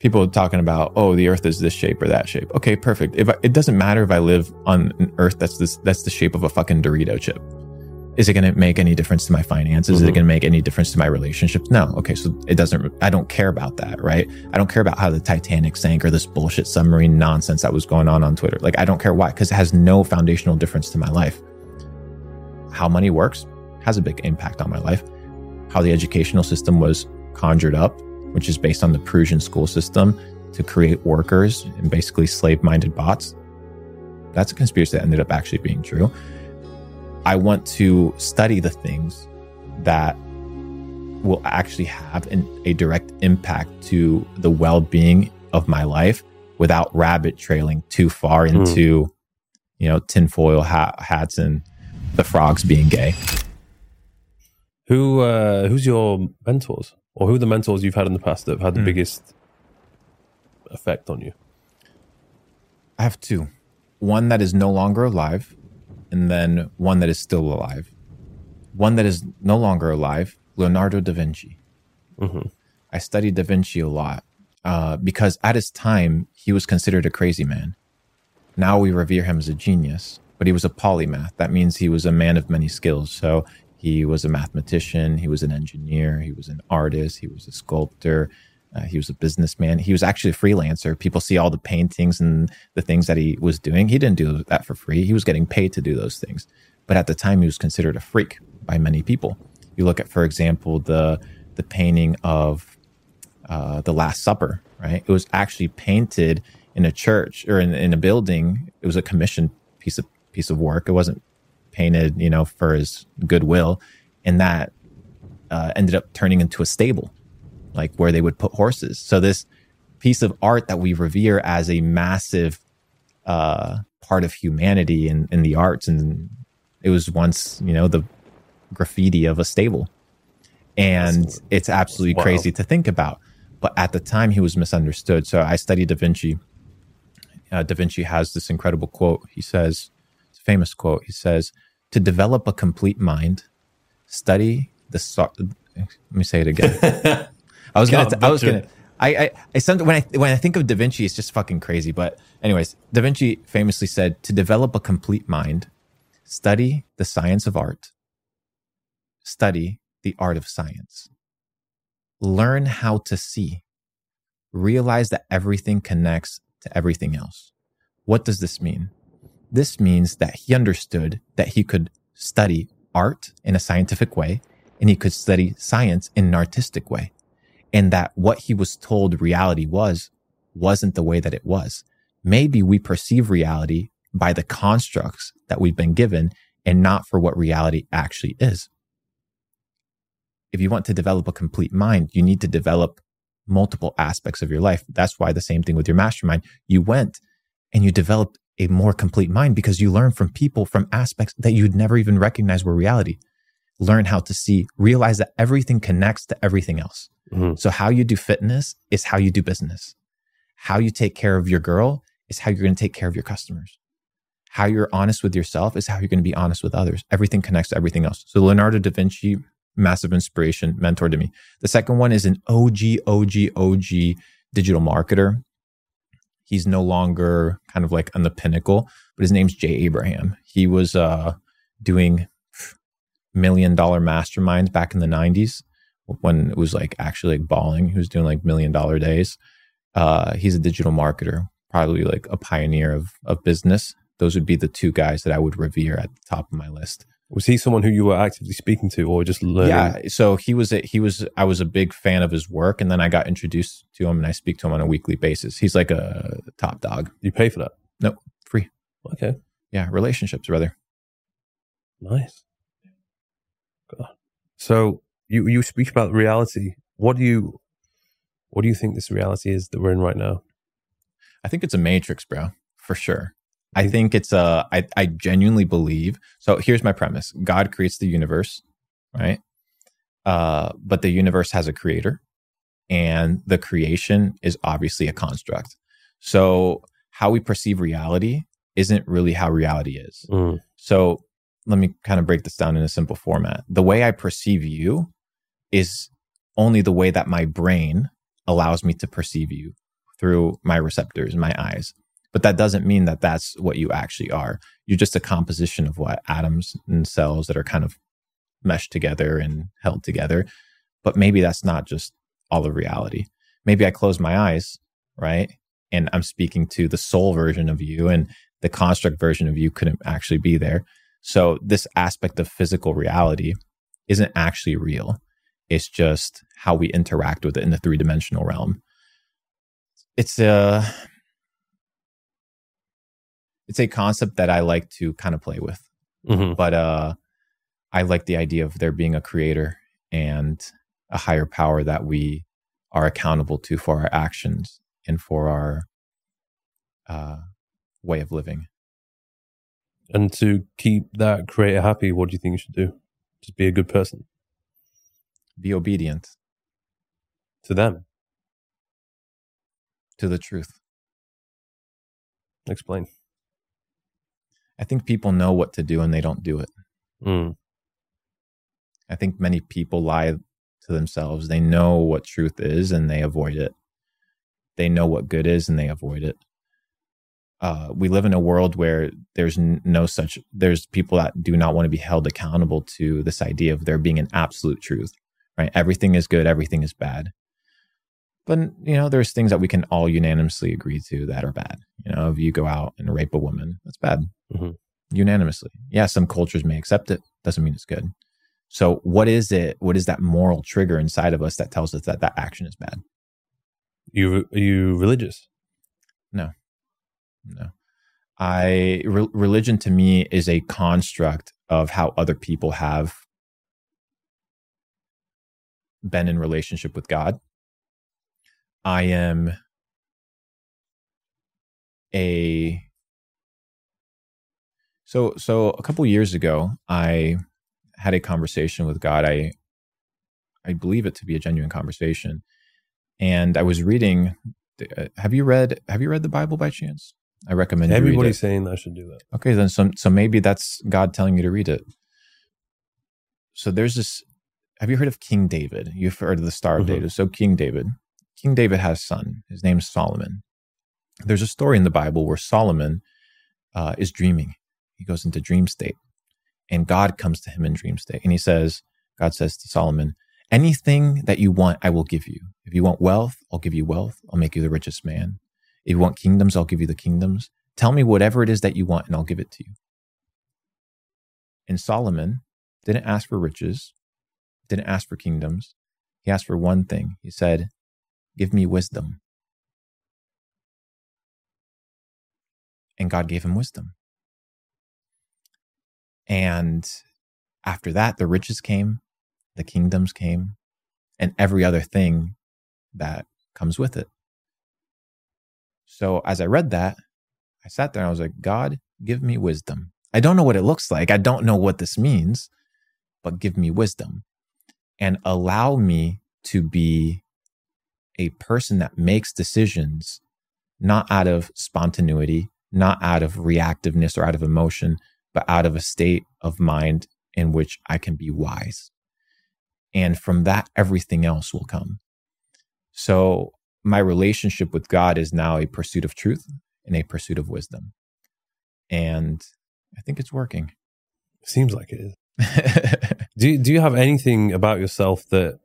people talking about, oh, the Earth is this shape or that shape. Okay, perfect. If I, it doesn't matter if I live on an Earth that's this that's the shape of a fucking Dorito chip. Is it going to make any difference to my finances? Mm-hmm. Is it going to make any difference to my relationships? No. Okay, so it doesn't. I don't care about that, right? I don't care about how the Titanic sank or this bullshit submarine nonsense that was going on on Twitter. Like, I don't care why, because it has no foundational difference to my life. How money works has a big impact on my life. How the educational system was conjured up which is based on the Prussian school system to create workers and basically slave minded bots. That's a conspiracy that ended up actually being true. I want to study the things that will actually have an, a direct impact to the well being of my life without rabbit trailing too far hmm. into, mm. you know, tinfoil hat, hats and the frogs being gay. Who uh, who's your mentors? Or who are the mentors you've had in the past that have had the mm. biggest effect on you? I have two. One that is no longer alive, and then one that is still alive. One that is no longer alive, Leonardo da Vinci. Mm-hmm. I studied da Vinci a lot uh, because at his time, he was considered a crazy man. Now we revere him as a genius, but he was a polymath. That means he was a man of many skills. So he was a mathematician, he was an engineer, he was an artist, he was a sculptor, uh, he was a businessman. He was actually a freelancer. People see all the paintings and the things that he was doing. He didn't do that for free. He was getting paid to do those things. But at the time, he was considered a freak by many people. You look at, for example, the the painting of uh, the Last Supper. Right? It was actually painted in a church or in, in a building. It was a commissioned piece of piece of work. It wasn't painted, you know, for his goodwill, and that uh, ended up turning into a stable, like where they would put horses. So this piece of art that we revere as a massive uh, part of humanity in, in the arts, and it was once, you know, the graffiti of a stable, and That's, it's absolutely wow. crazy to think about. But at the time, he was misunderstood. So I studied Da Vinci. Uh, da Vinci has this incredible quote. He says, famous quote. He says, "To develop a complete mind, study the." So- Let me say it again. I was gonna. T- I was gonna. I, I, I some, when I when I think of Da Vinci, it's just fucking crazy. But anyways, Da Vinci famously said, "To develop a complete mind, study the science of art, study the art of science, learn how to see, realize that everything connects to everything else." What does this mean? This means that he understood that he could study art in a scientific way and he could study science in an artistic way. And that what he was told reality was, wasn't the way that it was. Maybe we perceive reality by the constructs that we've been given and not for what reality actually is. If you want to develop a complete mind, you need to develop multiple aspects of your life. That's why the same thing with your mastermind. You went and you developed a more complete mind because you learn from people from aspects that you'd never even recognize were reality. Learn how to see, realize that everything connects to everything else. Mm-hmm. So, how you do fitness is how you do business. How you take care of your girl is how you're going to take care of your customers. How you're honest with yourself is how you're going to be honest with others. Everything connects to everything else. So, Leonardo da Vinci, massive inspiration, mentor to me. The second one is an OG, OG, OG digital marketer he's no longer kind of like on the pinnacle, but his name's Jay Abraham. He was uh, doing million dollar masterminds back in the 90s when it was like actually like balling. He was doing like million dollar days. Uh, he's a digital marketer, probably like a pioneer of, of business. Those would be the two guys that I would revere at the top of my list. Was he someone who you were actively speaking to, or just learning? Yeah, so he was. A, he was. I was a big fan of his work, and then I got introduced to him, and I speak to him on a weekly basis. He's like a top dog. You pay for that? No, free. Okay. Yeah, relationships rather. Nice. God. So you you speak about reality. What do you what do you think this reality is that we're in right now? I think it's a matrix, bro, for sure. I think it's a, I, I genuinely believe. So here's my premise God creates the universe, right? Uh, but the universe has a creator, and the creation is obviously a construct. So how we perceive reality isn't really how reality is. Mm. So let me kind of break this down in a simple format. The way I perceive you is only the way that my brain allows me to perceive you. through my receptors, my eyes. But that doesn't mean that that's what you actually are. You're just a composition of what atoms and cells that are kind of meshed together and held together. But maybe that's not just all of reality. Maybe I close my eyes, right? And I'm speaking to the soul version of you, and the construct version of you couldn't actually be there. So, this aspect of physical reality isn't actually real. It's just how we interact with it in the three dimensional realm. It's a it's a concept that I like to kind of play with. Mm-hmm. But uh I like the idea of there being a creator and a higher power that we are accountable to for our actions and for our uh, way of living. And to keep that creator happy, what do you think you should do? Just be a good person. Be obedient to them, to the truth. Explain. I think people know what to do and they don't do it. Mm. I think many people lie to themselves. They know what truth is and they avoid it. They know what good is and they avoid it. Uh, we live in a world where there's no such there's people that do not want to be held accountable to this idea of there being an absolute truth right everything is good everything is bad but you know there's things that we can all unanimously agree to that are bad you know if you go out and rape a woman that's bad. Unanimously. Yeah some cultures may accept it. Doesn't mean it's good. So what is it what is that moral trigger inside of us that tells us that that action is bad? You are you religious? No. No. I re- religion to me is a construct of how other people have been in relationship with god. I am a so so a couple years ago i had a conversation with god i i believe it to be a genuine conversation and i was reading uh, have you read have you read the bible by chance I recommend everybody's saying I should do that. Okay, then so so maybe that's God telling you to read it. So there's this. Have you heard of King David? You've heard of the Star of mm-hmm. David. So King David, King David has a son. His name is Solomon. There's a story in the Bible where Solomon uh, is dreaming. He goes into dream state, and God comes to him in dream state, and he says, God says to Solomon, "Anything that you want, I will give you. If you want wealth, I'll give you wealth. I'll make you the richest man. If you want kingdoms, I'll give you the kingdoms. Tell me whatever it is that you want, and I'll give it to you. And Solomon didn't ask for riches, didn't ask for kingdoms. He asked for one thing. He said, Give me wisdom. And God gave him wisdom. And after that, the riches came, the kingdoms came, and every other thing that comes with it. So as I read that, I sat there and I was like, God, give me wisdom. I don't know what it looks like. I don't know what this means, but give me wisdom and allow me to be a person that makes decisions not out of spontaneity, not out of reactiveness or out of emotion, but out of a state of mind in which I can be wise. And from that, everything else will come. So my relationship with God is now a pursuit of truth and a pursuit of wisdom. And I think it's working. Seems like it is. do do you have anything about yourself that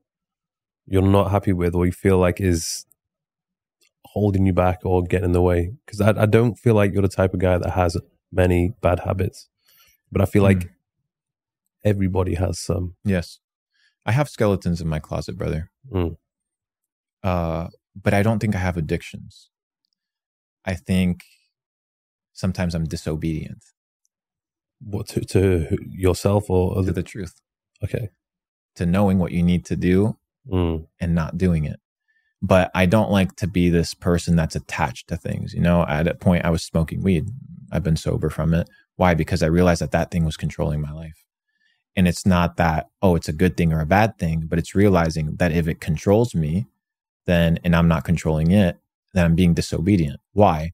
you're not happy with or you feel like is holding you back or getting in the way? Because I, I don't feel like you're the type of guy that has many bad habits, but I feel like mm. everybody has some. Yes. I have skeletons in my closet, brother. Mm. Uh, but I don't think I have addictions. I think sometimes I'm disobedient. What to, to yourself or to the truth? Okay. To knowing what you need to do mm. and not doing it. But I don't like to be this person that's attached to things. You know, at a point I was smoking weed. I've been sober from it. Why? Because I realized that that thing was controlling my life. And it's not that, oh, it's a good thing or a bad thing, but it's realizing that if it controls me, then and I'm not controlling it, then I'm being disobedient. Why?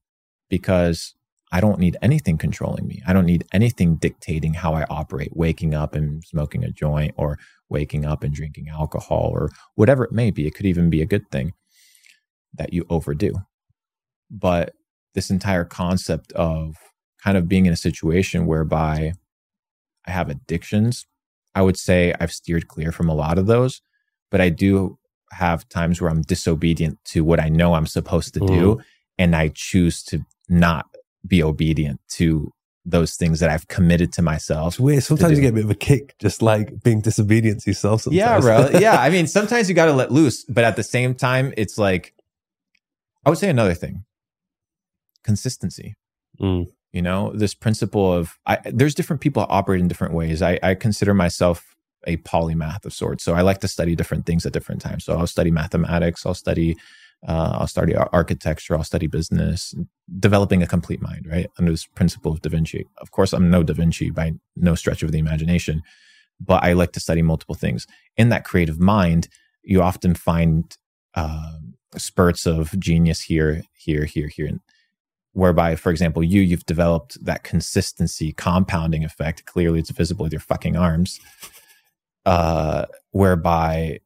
Because I don't need anything controlling me. I don't need anything dictating how I operate, waking up and smoking a joint or waking up and drinking alcohol or whatever it may be. It could even be a good thing that you overdo. but this entire concept of kind of being in a situation whereby I have addictions, I would say I've steered clear from a lot of those, but I do have times where I'm disobedient to what I know I'm supposed to do. Mm. And I choose to not be obedient to those things that I've committed to myself. It's weird. Sometimes you get a bit of a kick just like being disobedient to yourself. Sometimes. Yeah, bro. yeah. I mean, sometimes you got to let loose, but at the same time, it's like, I would say another thing consistency. Mm. You know, this principle of I, there's different people operate in different ways. I, I consider myself a polymath of sorts. So I like to study different things at different times. So I'll study mathematics, I'll study uh, I'll study architecture, I'll study business, developing a complete mind, right? Under this principle of Da Vinci. Of course, I'm no Da Vinci by no stretch of the imagination, but I like to study multiple things. In that creative mind, you often find uh, spurts of genius here, here, here, here. Whereby, for example, you, you've developed that consistency compounding effect. Clearly, it's visible with your fucking arms, uh, whereby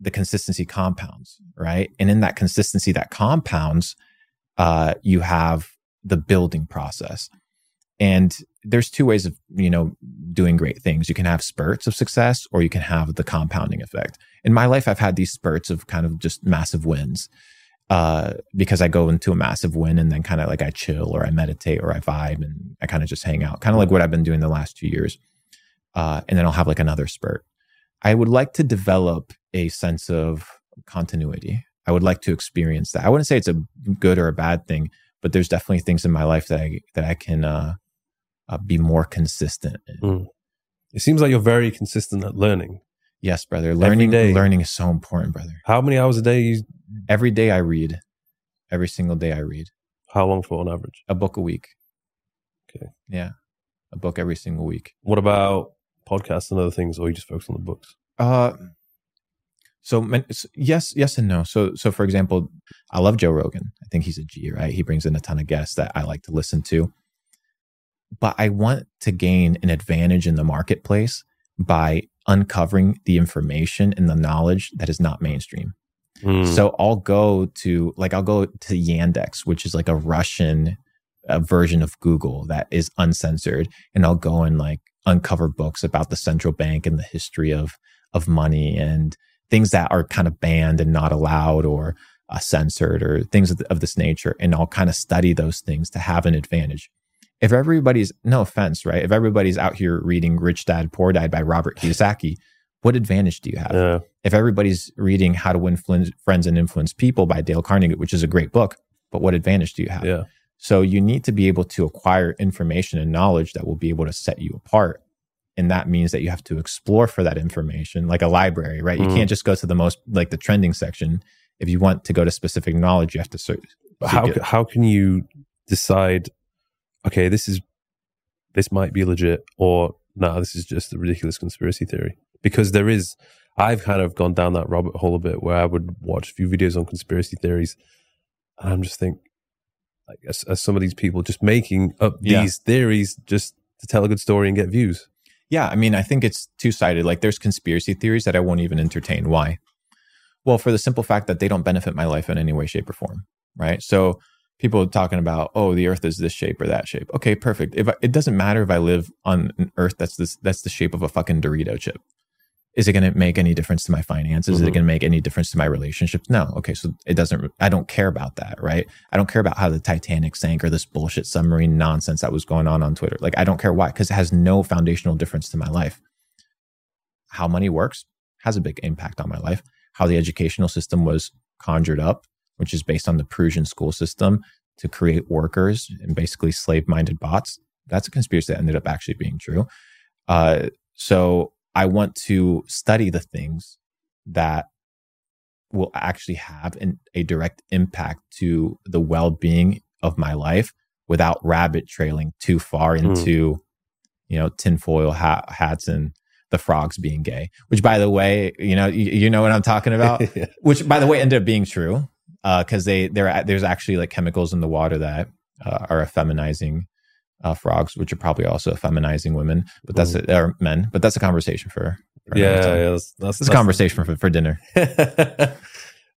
the consistency compounds, right? And in that consistency that compounds, uh, you have the building process. And there's two ways of, you know, doing great things. You can have spurts of success or you can have the compounding effect. In my life, I've had these spurts of kind of just massive wins uh, because I go into a massive win and then kind of like I chill or I meditate or I vibe and I kind of just hang out, kind of like what I've been doing the last two years. Uh, and then I'll have like another spurt. I would like to develop a sense of continuity. I would like to experience that. I wouldn't say it's a good or a bad thing, but there's definitely things in my life that I that I can uh, uh, be more consistent. Mm. It seems like you're very consistent at learning. Yes, brother. Learning day. learning is so important, brother. How many hours a day? You... Every day I read. Every single day I read. How long for on average? A book a week. Okay. Yeah, a book every single week. What about podcasts and other things, or you just focus on the books? Uh, so yes, yes and no. So so for example, I love Joe Rogan. I think he's a G, right? He brings in a ton of guests that I like to listen to. But I want to gain an advantage in the marketplace by uncovering the information and the knowledge that is not mainstream. Mm. So I'll go to like I'll go to Yandex, which is like a Russian uh, version of Google that is uncensored, and I'll go and like uncover books about the central bank and the history of of money and things that are kind of banned and not allowed or uh, censored or things of, of this nature and I'll kind of study those things to have an advantage. If everybody's no offense, right? If everybody's out here reading Rich Dad Poor Dad by Robert Kiyosaki, what advantage do you have? Yeah. If everybody's reading How to Win Friends and Influence People by Dale Carnegie, which is a great book, but what advantage do you have? Yeah. So you need to be able to acquire information and knowledge that will be able to set you apart and that means that you have to explore for that information like a library right mm. you can't just go to the most like the trending section if you want to go to specific knowledge you have to search how, how can you decide okay this is this might be legit or no nah, this is just a ridiculous conspiracy theory because there is i've kind of gone down that rabbit hole a bit where i would watch a few videos on conspiracy theories and i'm just think like as, as some of these people just making up yeah. these theories just to tell a good story and get views yeah, I mean, I think it's two sided. Like, there's conspiracy theories that I won't even entertain. Why? Well, for the simple fact that they don't benefit my life in any way, shape, or form. Right. So, people talking about, oh, the Earth is this shape or that shape. Okay, perfect. If I, it doesn't matter if I live on an Earth that's this that's the shape of a fucking Dorito chip is it going to make any difference to my finances? Mm-hmm. Is it mm-hmm. going to make any difference to my relationships? No. Okay. So it doesn't, I don't care about that. Right. I don't care about how the Titanic sank or this bullshit submarine nonsense that was going on on Twitter. Like, I don't care why, because it has no foundational difference to my life. How money works has a big impact on my life. How the educational system was conjured up, which is based on the Prussian school system to create workers and basically slave minded bots. That's a conspiracy that ended up actually being true. Uh, so I want to study the things that will actually have an, a direct impact to the well being of my life without rabbit trailing too far hmm. into, mm. you know, tinfoil hat, hats and the frogs being gay. Which, by the way, you know, you, you know what I'm talking about. yeah. Which, by the way, ended up being true because uh, they there there's actually like chemicals in the water that uh, are effeminizing uh, frogs, which are probably also feminizing women, but that's a, or men. But that's a conversation for, for yeah, yeah, that's, that's, that's, a conversation for for dinner.